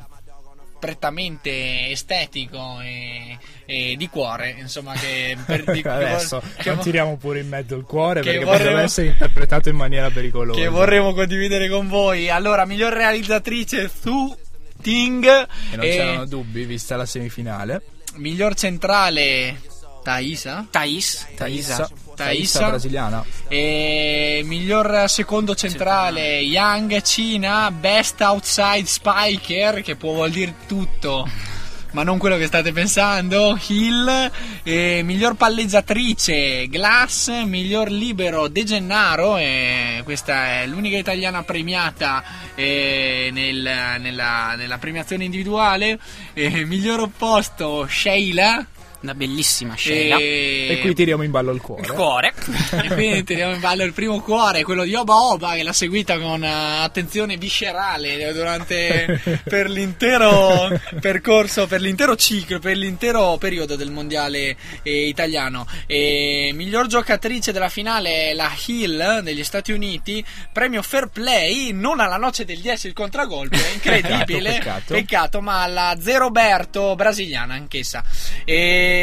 prettamente estetico e, e di cuore insomma che per, *laughs* di- Adesso che- non tiriamo pure in mezzo il cuore perché vorremmo- potrebbe essere interpretato in maniera pericolosa. che vorremmo condividere con voi. Allora, miglior realizzatrice Thu Ting E non e c'erano dubbi vista la semifinale. miglior centrale Thaisa. Thais. Taissa, Taissa. brasiliana. E miglior secondo centrale Yang Cina, best outside spiker che può vuol dire tutto. *laughs* Ma non quello che state pensando, Hill, e miglior palleggiatrice Glass, miglior libero De Gennaro, e questa è l'unica italiana premiata eh, nel- nella, nella premiazione individuale, miglior opposto Sheila, Una bellissima scena. e, E qui tiriamo in ballo il cuore. Il cuore. *laughs* e quindi teniamo in ballo il primo cuore, quello di Oba Oba, che l'ha seguita con eh, attenzione viscerale durante *laughs* per l'intero percorso, per l'intero ciclo, per l'intero periodo del mondiale eh, italiano. E miglior giocatrice della finale è la Hill degli Stati Uniti, premio Fair Play, non alla noce del 10 il contragolpe, *laughs* incredibile, Peccato, peccato. peccato, ma alla Zeroberto brasiliana anch'essa. E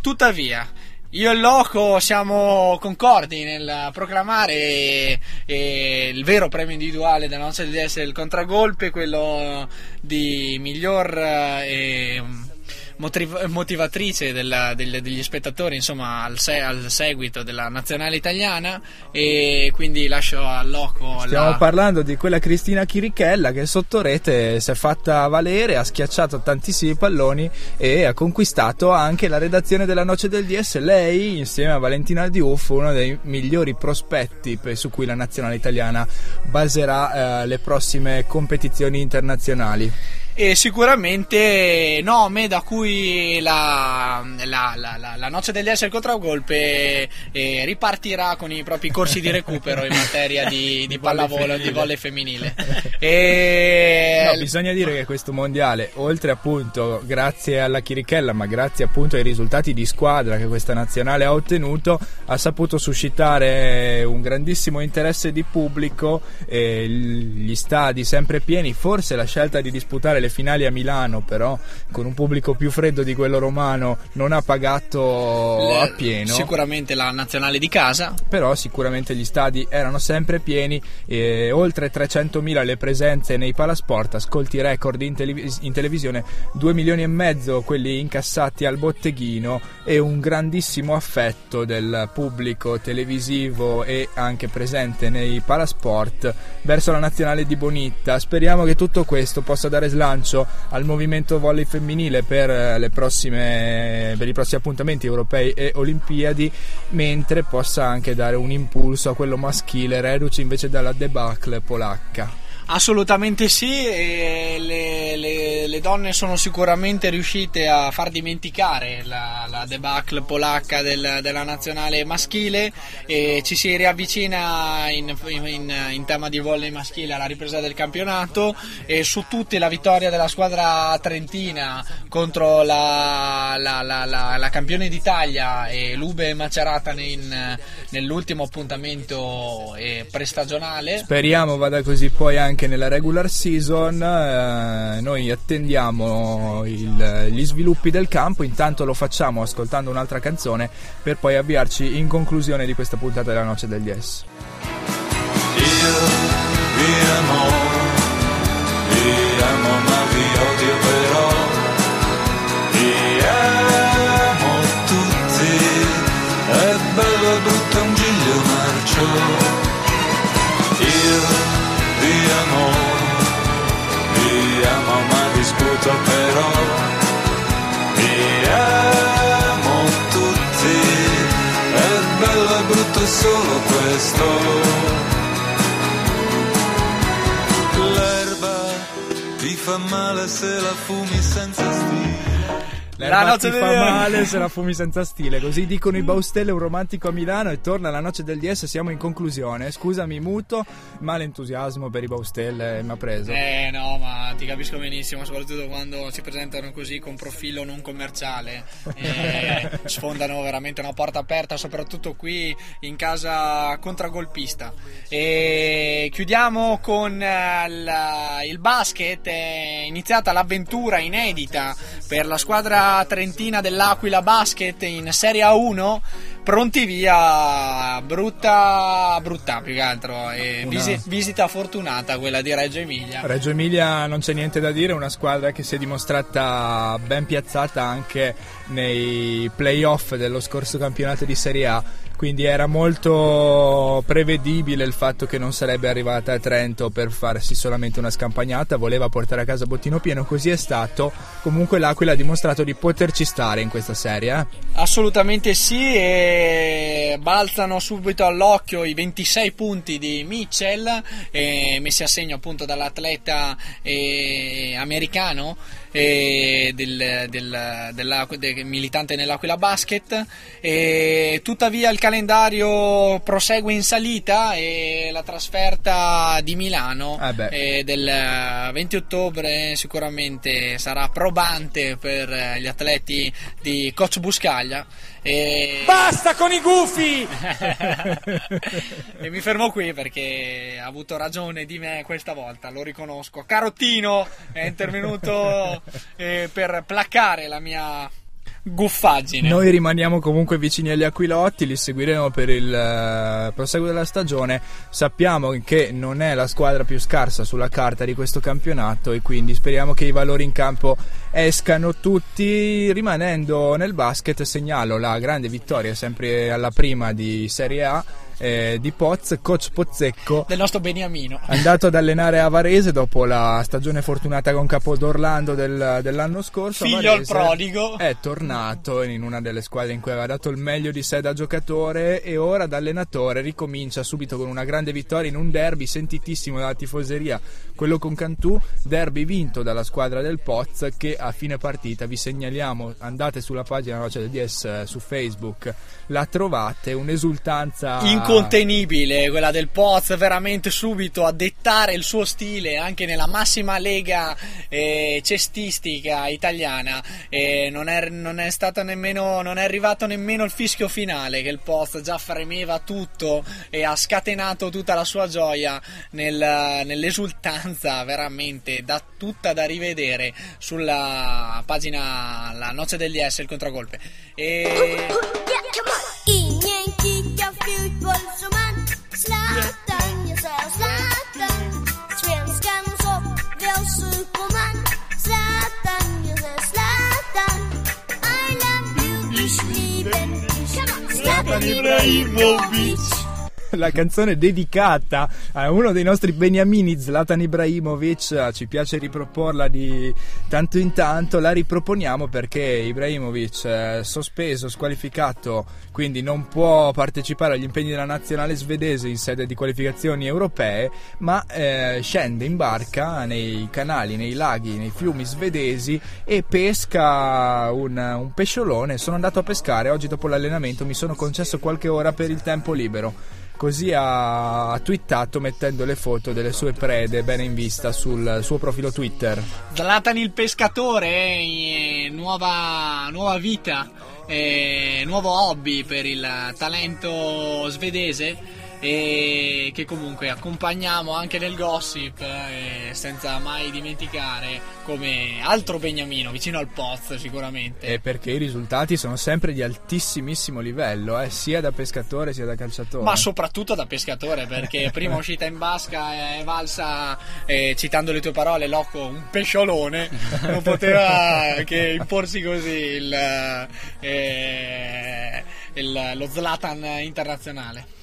tuttavia. Io e Loco siamo concordi nel proclamare eh, il vero premio individuale della nostra DS del contragolpe, quello di miglior eh, motiv- motivatrice della- del- degli spettatori insomma al, se- al seguito della nazionale italiana e quindi lascio al loco Stiamo la- parlando di quella Cristina Chirichella che sotto rete si è fatta valere, ha schiacciato tantissimi palloni e ha conquistato anche la redazione della Noce del DS. Lei, insieme a Valentina Diouf, uno dei migliori prospetti per- su cui la nazionale italiana baserà eh, le prossime competizioni internazionali. E sicuramente nome da cui la, la, la, la, noce degli esseri contragolpe eh, ripartirà con i propri corsi di recupero in materia di, *laughs* di pallavolo, di volley femminile. *laughs* E No, bisogna dire che questo mondiale, oltre appunto grazie alla Chirichella, ma grazie appunto ai risultati di squadra che questa nazionale ha ottenuto, ha saputo suscitare un grandissimo interesse di pubblico, e l- gli stadi sempre pieni, forse la scelta di disputare le finali a Milano, però con un pubblico più freddo di quello romano, non ha pagato le- appieno. Sicuramente la nazionale di casa. però sicuramente gli stadi erano sempre pieni e oltre 300.000 le presenze nei palasport ascolti record in, televis- in televisione 2 milioni e mezzo quelli incassati al botteghino e un grandissimo affetto del pubblico televisivo e anche presente nei palasport verso la nazionale di Bonitta speriamo che tutto questo possa dare slancio al movimento volley femminile per, eh, prossime, per i prossimi appuntamenti europei e olimpiadi mentre possa anche dare un impulso a quello maschile reduce invece dalla debacle polacca Assolutamente sì, le, le- le donne sono sicuramente riuscite a far dimenticare la, la debacle polacca del- della nazionale maschile e ci si riavvicina in, in- in tema di volley maschile alla ripresa del campionato e su tutte la vittoria della squadra trentina contro la- la- la campione d'Italia e Lube Macerata in- nell'ultimo appuntamento eh, prestagionale. Speriamo vada così poi anche nella regular season. eh, noi attendiamo il- gli sviluppi del campo. Intanto lo facciamo ascoltando un'altra canzone per poi avviarci in conclusione di questa puntata della Noce degli S. Io fa male se la fumi senza stile. L'erba La noce ti del- fa male se la fumi senza stile, così dicono i Baustelle, un romantico a Milano e torna la noce del DS, siamo in conclusione. Scusami muto, ma l'entusiasmo per i Baustelle mi ha preso. Eh no, ma ti capisco benissimo, soprattutto quando si presentano così con profilo non commerciale. *laughs* Eh, sfondano veramente una porta aperta, soprattutto qui in casa contragolpista. E chiudiamo con eh, il basket. È iniziata l'avventura inedita per la squadra trentina dell'Aquila Basket in Serie A1. Pronti via, brutta, brutta più che altro. E Una- visi- visita fortunata quella di Reggio Emilia. Reggio Emilia non c'è niente da dire, una squadra che si è dimostrata ben piazzata anche nei playoff dello scorso campionato di Serie A, quindi era molto prevedibile il fatto che non sarebbe arrivata a Trento per farsi solamente una scampagnata, voleva portare a casa bottino pieno, così è stato. Comunque l'Aquila ha dimostrato di poterci stare in questa serie. eh. Assolutamente sì, e balzano subito all'occhio i 26 punti di Mitchell, eh, messi a segno appunto dall'atleta eh, americano del, del- dell'Aqu- de- militante nell'Aquila Basket. E tuttavia il calendario prosegue in salita e la trasferta di Milano Eh eh, del 20 ottobre sicuramente sarà probante per gli atleti di Coach Buscaglia. E... Basta con i gufi! *laughs* e mi fermo qui perché ha avuto ragione di me questa volta, lo riconosco. Carottino è intervenuto eh, per placare la mia guffaggine. Noi rimaniamo comunque vicini agli Aquilotti, li seguiremo per il eh, proseguo della stagione. Sappiamo che non è la squadra più scarsa sulla carta di questo campionato e quindi speriamo che i valori in campo escano tutti rimanendo nel basket segnalo la grande vittoria sempre alla prima di Serie A eh, di Poz, coach Pozzecco Del nostro Beniamino. andato ad allenare a Varese dopo la stagione fortunata con Capodorlando del, dell'anno scorso. Figlio al prodigo. È tornato in una delle squadre in cui aveva dato il meglio di sé da giocatore e ora da allenatore ricomincia subito con una grande vittoria in un derby sentitissimo dalla tifoseria, quello con Cantù, derby vinto dalla squadra del Poz che a fine partita vi segnaliamo, andate sulla pagina Noce del DS su Facebook, la trovate, un'esultanza Incontenibile quella del Poz, veramente subito a dettare il suo stile anche nella massima lega eh, cestistica italiana. E non, è, non è stato nemmeno, non è arrivato nemmeno il fischio finale, che il Poz già fremeva tutto e ha scatenato tutta la sua gioia nel- nell'esultanza, veramente da, tutta da rivedere sulla pagina La Noce degli S, il contragolpe. E. Ibrahimovic *laughs* la canzone dedicata a uno dei nostri beniamini Zlatan Ibrahimovic. Ci piace riproporla di tanto in tanto la riproponiamo perché Ibrahimovic è sospeso, squalificato quindi non può partecipare agli impegni della nazionale svedese in sede di qualificazioni europee ma eh, scende in barca nei canali, nei laghi, nei fiumi svedesi e pesca un, un pesciolone. Sono andato a pescare oggi dopo l'allenamento mi sono concesso qualche ora per il tempo libero Così ha, twittato mettendo le foto delle sue prede bene in vista sul suo profilo Twitter. Zlatan il pescatore, eh, nuova, nuova vita, eh, nuovo hobby per il talento svedese e che comunque accompagniamo anche nel gossip eh, senza mai dimenticare come altro Beniamino vicino al Poz sicuramente. E perché i risultati sono sempre di altissimissimo livello, eh, sia da pescatore sia da calciatore. Ma soprattutto da pescatore, perché *laughs* prima uscita in basca è valsa, eh, citando le tue parole, Loco, un pesciolone, *laughs* non poteva che imporsi così il, eh, il- lo Zlatan internazionale.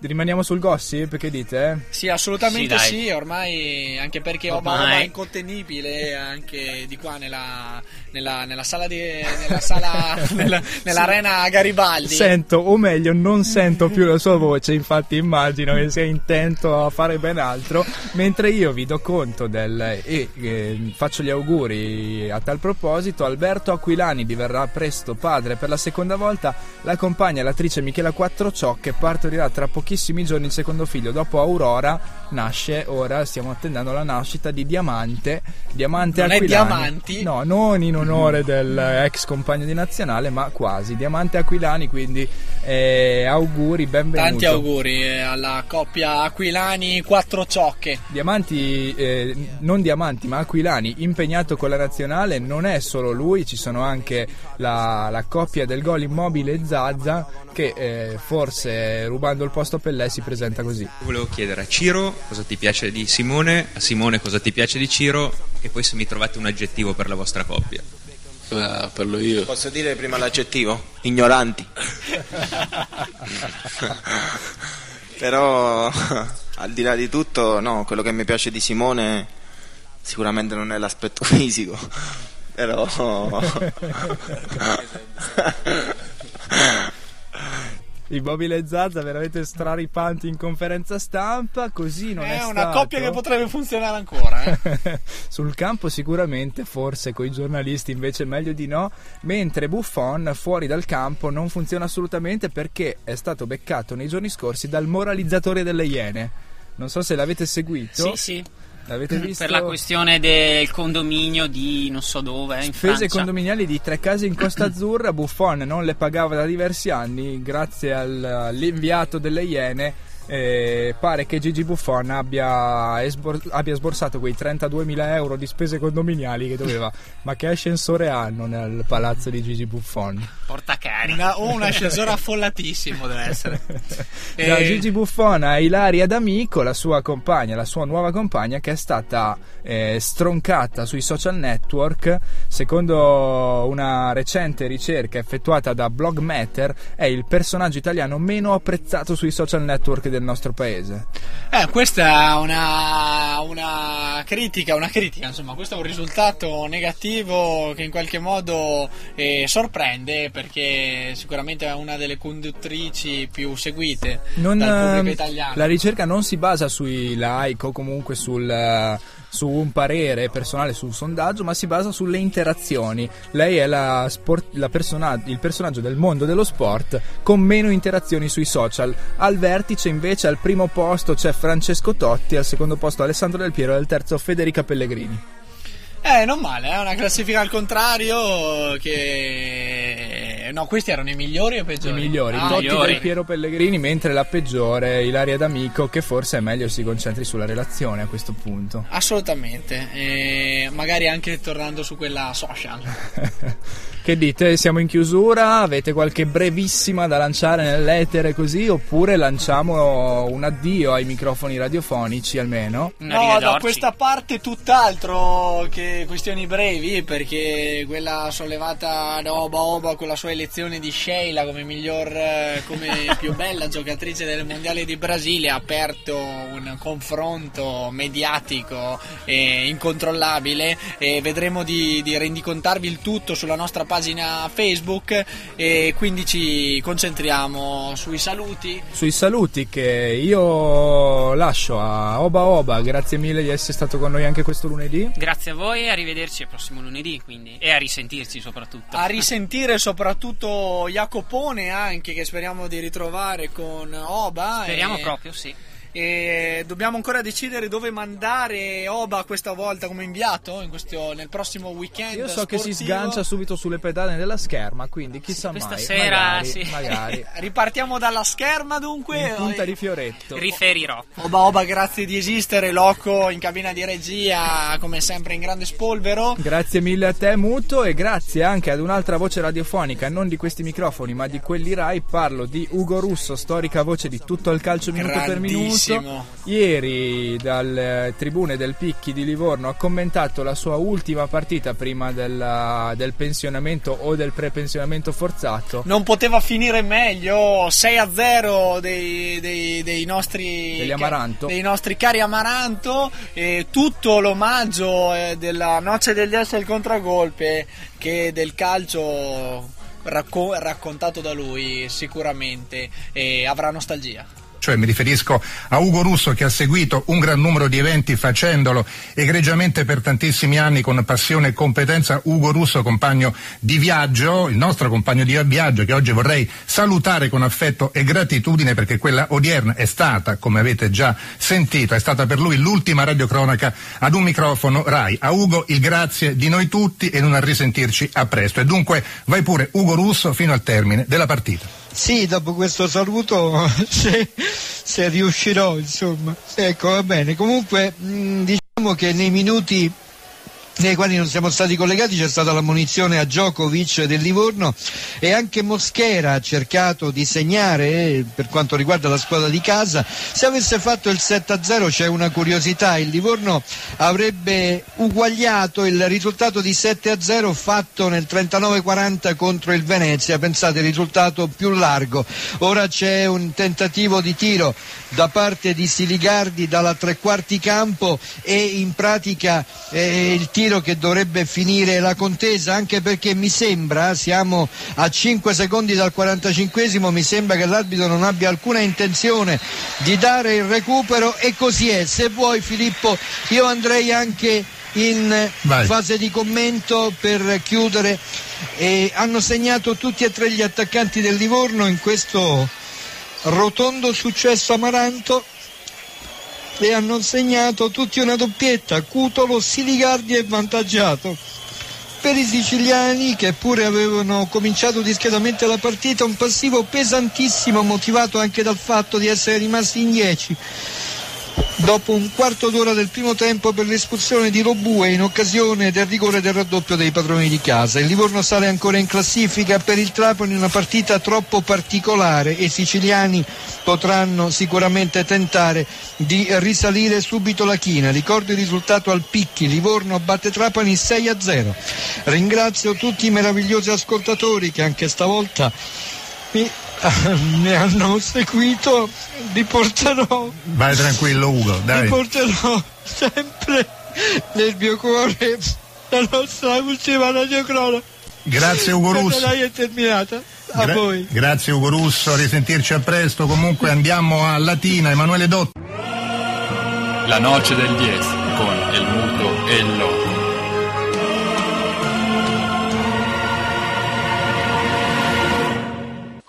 Rimaniamo sul gossip, che dite? Sì, assolutamente Sì, sì, ormai anche perché Ormai. È incontenibile anche di qua nella, nella, nella sala di nella sala *laughs* nella, nell'arena Garibaldi. Sento, o meglio, non sento più la sua voce, infatti immagino che sia intento a fare ben altro, mentre io vi do conto del e eh, faccio gli auguri a tal proposito, Alberto Aquilani diverrà presto padre per la seconda volta, la compagna l'attrice Michela Quattrociò che partorirà tra pochissimi giorni il secondo figlio, dopo Aurora nasce, ora stiamo attendendo la nascita di Diamante, Diamante Non è Aquilani. Diamanti? No, non in onore del ex compagno di nazionale, ma quasi. Diamante Aquilani, quindi eh, auguri, benvenuto. Tanti auguri eh, alla coppia Aquilani quattro ciocche. Diamanti, eh, non Diamanti, ma Aquilani, impegnato con la nazionale, non è solo lui, ci sono anche la, la coppia del gol immobile Zazza, che eh, forse rubando il posto a Pellè si presenta così. Volevo chiedere a Ciro cosa ti piace di Simone, a Simone cosa ti piace di Ciro e poi se mi trovate un aggettivo per la vostra coppia. parlo io. Posso dire prima l'aggettivo? Ignoranti. *laughs* Però al di là di tutto, no, quello che mi piace di Simone sicuramente non è l'aspetto *laughs* fisico. Però *laughs* Immobile Zazza veramente straripanti in conferenza stampa, così non è, È una stato. coppia che potrebbe funzionare ancora. eh. *laughs* Sul campo sicuramente, forse con i giornalisti invece meglio di no, mentre Buffon fuori dal campo non funziona assolutamente perché è stato beccato nei giorni scorsi dal moralizzatore delle Iene. Non so se l'avete seguito. Sì, sì. L'avete visto? Per la questione del condominio di non so dove, eh, Spese condominiali di tre case in Costa Azzurra, Buffon non le pagava da diversi anni grazie al- all'inviato delle Iene. Eh, pare che Gigi Buffon abbia, esbor- abbia sborsato quei 32.000 euro di spese condominiali che doveva. *laughs* Ma che ascensore hanno nel palazzo di Gigi Buffon? Porta casa. magari. Una- o un ascensore affollatissimo deve essere. *laughs* Da Eh, Gigi Buffon a Ilaria D'Amico, la sua compagna, la sua nuova compagna che è stata eh, stroncata sui social network. Secondo una recente ricerca effettuata da Blog Matter, è il personaggio italiano meno apprezzato sui social network del nostro paese. Eh, questa è una, una critica, una critica, insomma, questo è un risultato negativo che in qualche modo eh, sorprende perché sicuramente è una delle conduttrici più seguite Non, dal ehm, pubblico italiano. La ricerca non si basa sui like o comunque sul, eh, su un parere personale sul sondaggio, ma si basa sulle interazioni. Lei è la sport- la persona- il personaggio del mondo dello sport con meno interazioni sui social. Al vertice invece al primo posto c'è Francesco Totti, al secondo posto Alessandro Del Piero e al terzo Federica Pellegrini. Eh, non male, è una classifica al contrario che... No, questi erano i migliori o i I peggiori? migliori, Ah, Totti migliori. Del Piero Pellegrini, mentre la peggiore Ilaria D'Amico, che forse è meglio si concentri sulla relazione a questo punto. Assolutamente, e magari anche tornando su quella social. *laughs* Che dite? Siamo in chiusura? Avete qualche brevissima da lanciare nell'etere così? Oppure lanciamo un addio ai microfoni radiofonici almeno? No, da questa parte tutt'altro che questioni brevi, perché quella sollevata da Oba Oba con la sua elezione di Sheila come miglior, eh, come più bella *laughs* giocatrice del Mondiale di Brasile ha aperto un confronto mediatico e incontrollabile e vedremo di, di rendicontarvi il tutto sulla nostra pagina Facebook e quindi ci concentriamo sui saluti. Sui saluti che io lascio a Oba Oba, grazie mille di essere stato con noi anche questo lunedì. Grazie a voi, arrivederci al prossimo lunedì quindi e a risentirci soprattutto. A risentire soprattutto Jacopone anche che speriamo di ritrovare con Oba. Speriamo e- proprio, sì. E dobbiamo ancora decidere dove mandare Oba questa volta come inviato in questo- nel prossimo weekend. Io so che si sportivo. sgancia subito sulle pedane della scherma, quindi chissà questa mai. sera, magari, sì. magari. *laughs* Ripartiamo dalla scherma dunque. In punta di fioretto. Riferirò. Oba Oba, grazie di esistere. Loco in cabina di regia, come sempre in grande spolvero. Grazie mille a te Muto e grazie anche ad un'altra voce radiofonica, non di questi microfoni ma di quelli Rai, parlo di Ugo Russo, storica voce di tutto il calcio minuto per Grandissimo. Minuto. Ieri dal tribune del Picchi di Livorno ha commentato la sua ultima partita prima della- del pensionamento o del prepensionamento forzato. Non poteva finire meglio 6 a 0 dei, dei- dei nostri Degli Amaranto. dei nostri cari Amaranto e tutto l'omaggio eh, della Noce degli Assi al contragolpe che del calcio racco- raccontato da lui sicuramente e avrà nostalgia. Cioè mi riferisco a Ugo Russo che ha seguito un gran numero di eventi facendolo egregiamente per tantissimi anni con passione e competenza. Ugo Russo, compagno di viaggio, il nostro compagno di viaggio che oggi vorrei salutare con affetto e gratitudine perché quella odierna è stata, come avete già sentito, è stata per lui l'ultima radiocronaca ad un microfono RAI. A Ugo il grazie di noi tutti e non a risentirci a presto. E dunque vai pure Ugo Russo fino al termine della partita. Sì, dopo questo saluto, *laughs* se, se riuscirò, insomma. Ecco, va bene. Comunque, diciamo che nei minuti nei quali non siamo stati collegati c'è stata l'ammonizione a Djokovic del Livorno e anche Moschera ha cercato di segnare per quanto riguarda la squadra di casa. Se avesse fatto il 7-0 c'è una curiosità, il Livorno avrebbe uguagliato il risultato di 7-0 fatto nel 39-40 contro il Venezia, pensate il risultato più largo. Ora c'è un tentativo di tiro da parte di Siligardi dalla tre quarti campo e in pratica eh, il tiro che dovrebbe finire la contesa anche perché mi sembra, siamo a 5 secondi dal 45 mi sembra che l'arbitro non abbia alcuna intenzione di dare il recupero e così è. Se vuoi Filippo io andrei anche in Vai. fase di commento per chiudere. E hanno segnato tutti e tre gli attaccanti del Livorno in questo rotondo successo Amaranto e hanno segnato tutti una doppietta, Cutolo, Siligardi e Vantaggiato. Per i siciliani che pure avevano cominciato discretamente la partita, un passivo pesantissimo motivato anche dal fatto di essere rimasti in 10. Dopo un quarto d'ora del primo tempo per l'espulsione di Robue in occasione del rigore del raddoppio dei padroni di casa. Il Livorno sale ancora in classifica per il Trapani una partita troppo particolare e i siciliani potranno sicuramente tentare di risalire subito la china. Ricordo il risultato al Picchi, Livorno batte Trapani 6 a 0. Ringrazio tutti i meravigliosi ascoltatori che anche stavolta mi, *laughs* mi hanno seguito, li porterò Vai tranquillo Ugo, dai. porterò sempre nel mio cuore la nostra ultima radiocronaca. Grazie Ugo Russo. lei è terminata. A Gra- voi. Grazie Ugo Russo, a risentirci a presto. Comunque andiamo a Latina, Emanuele Dotti. La noce del 10 con el muto e il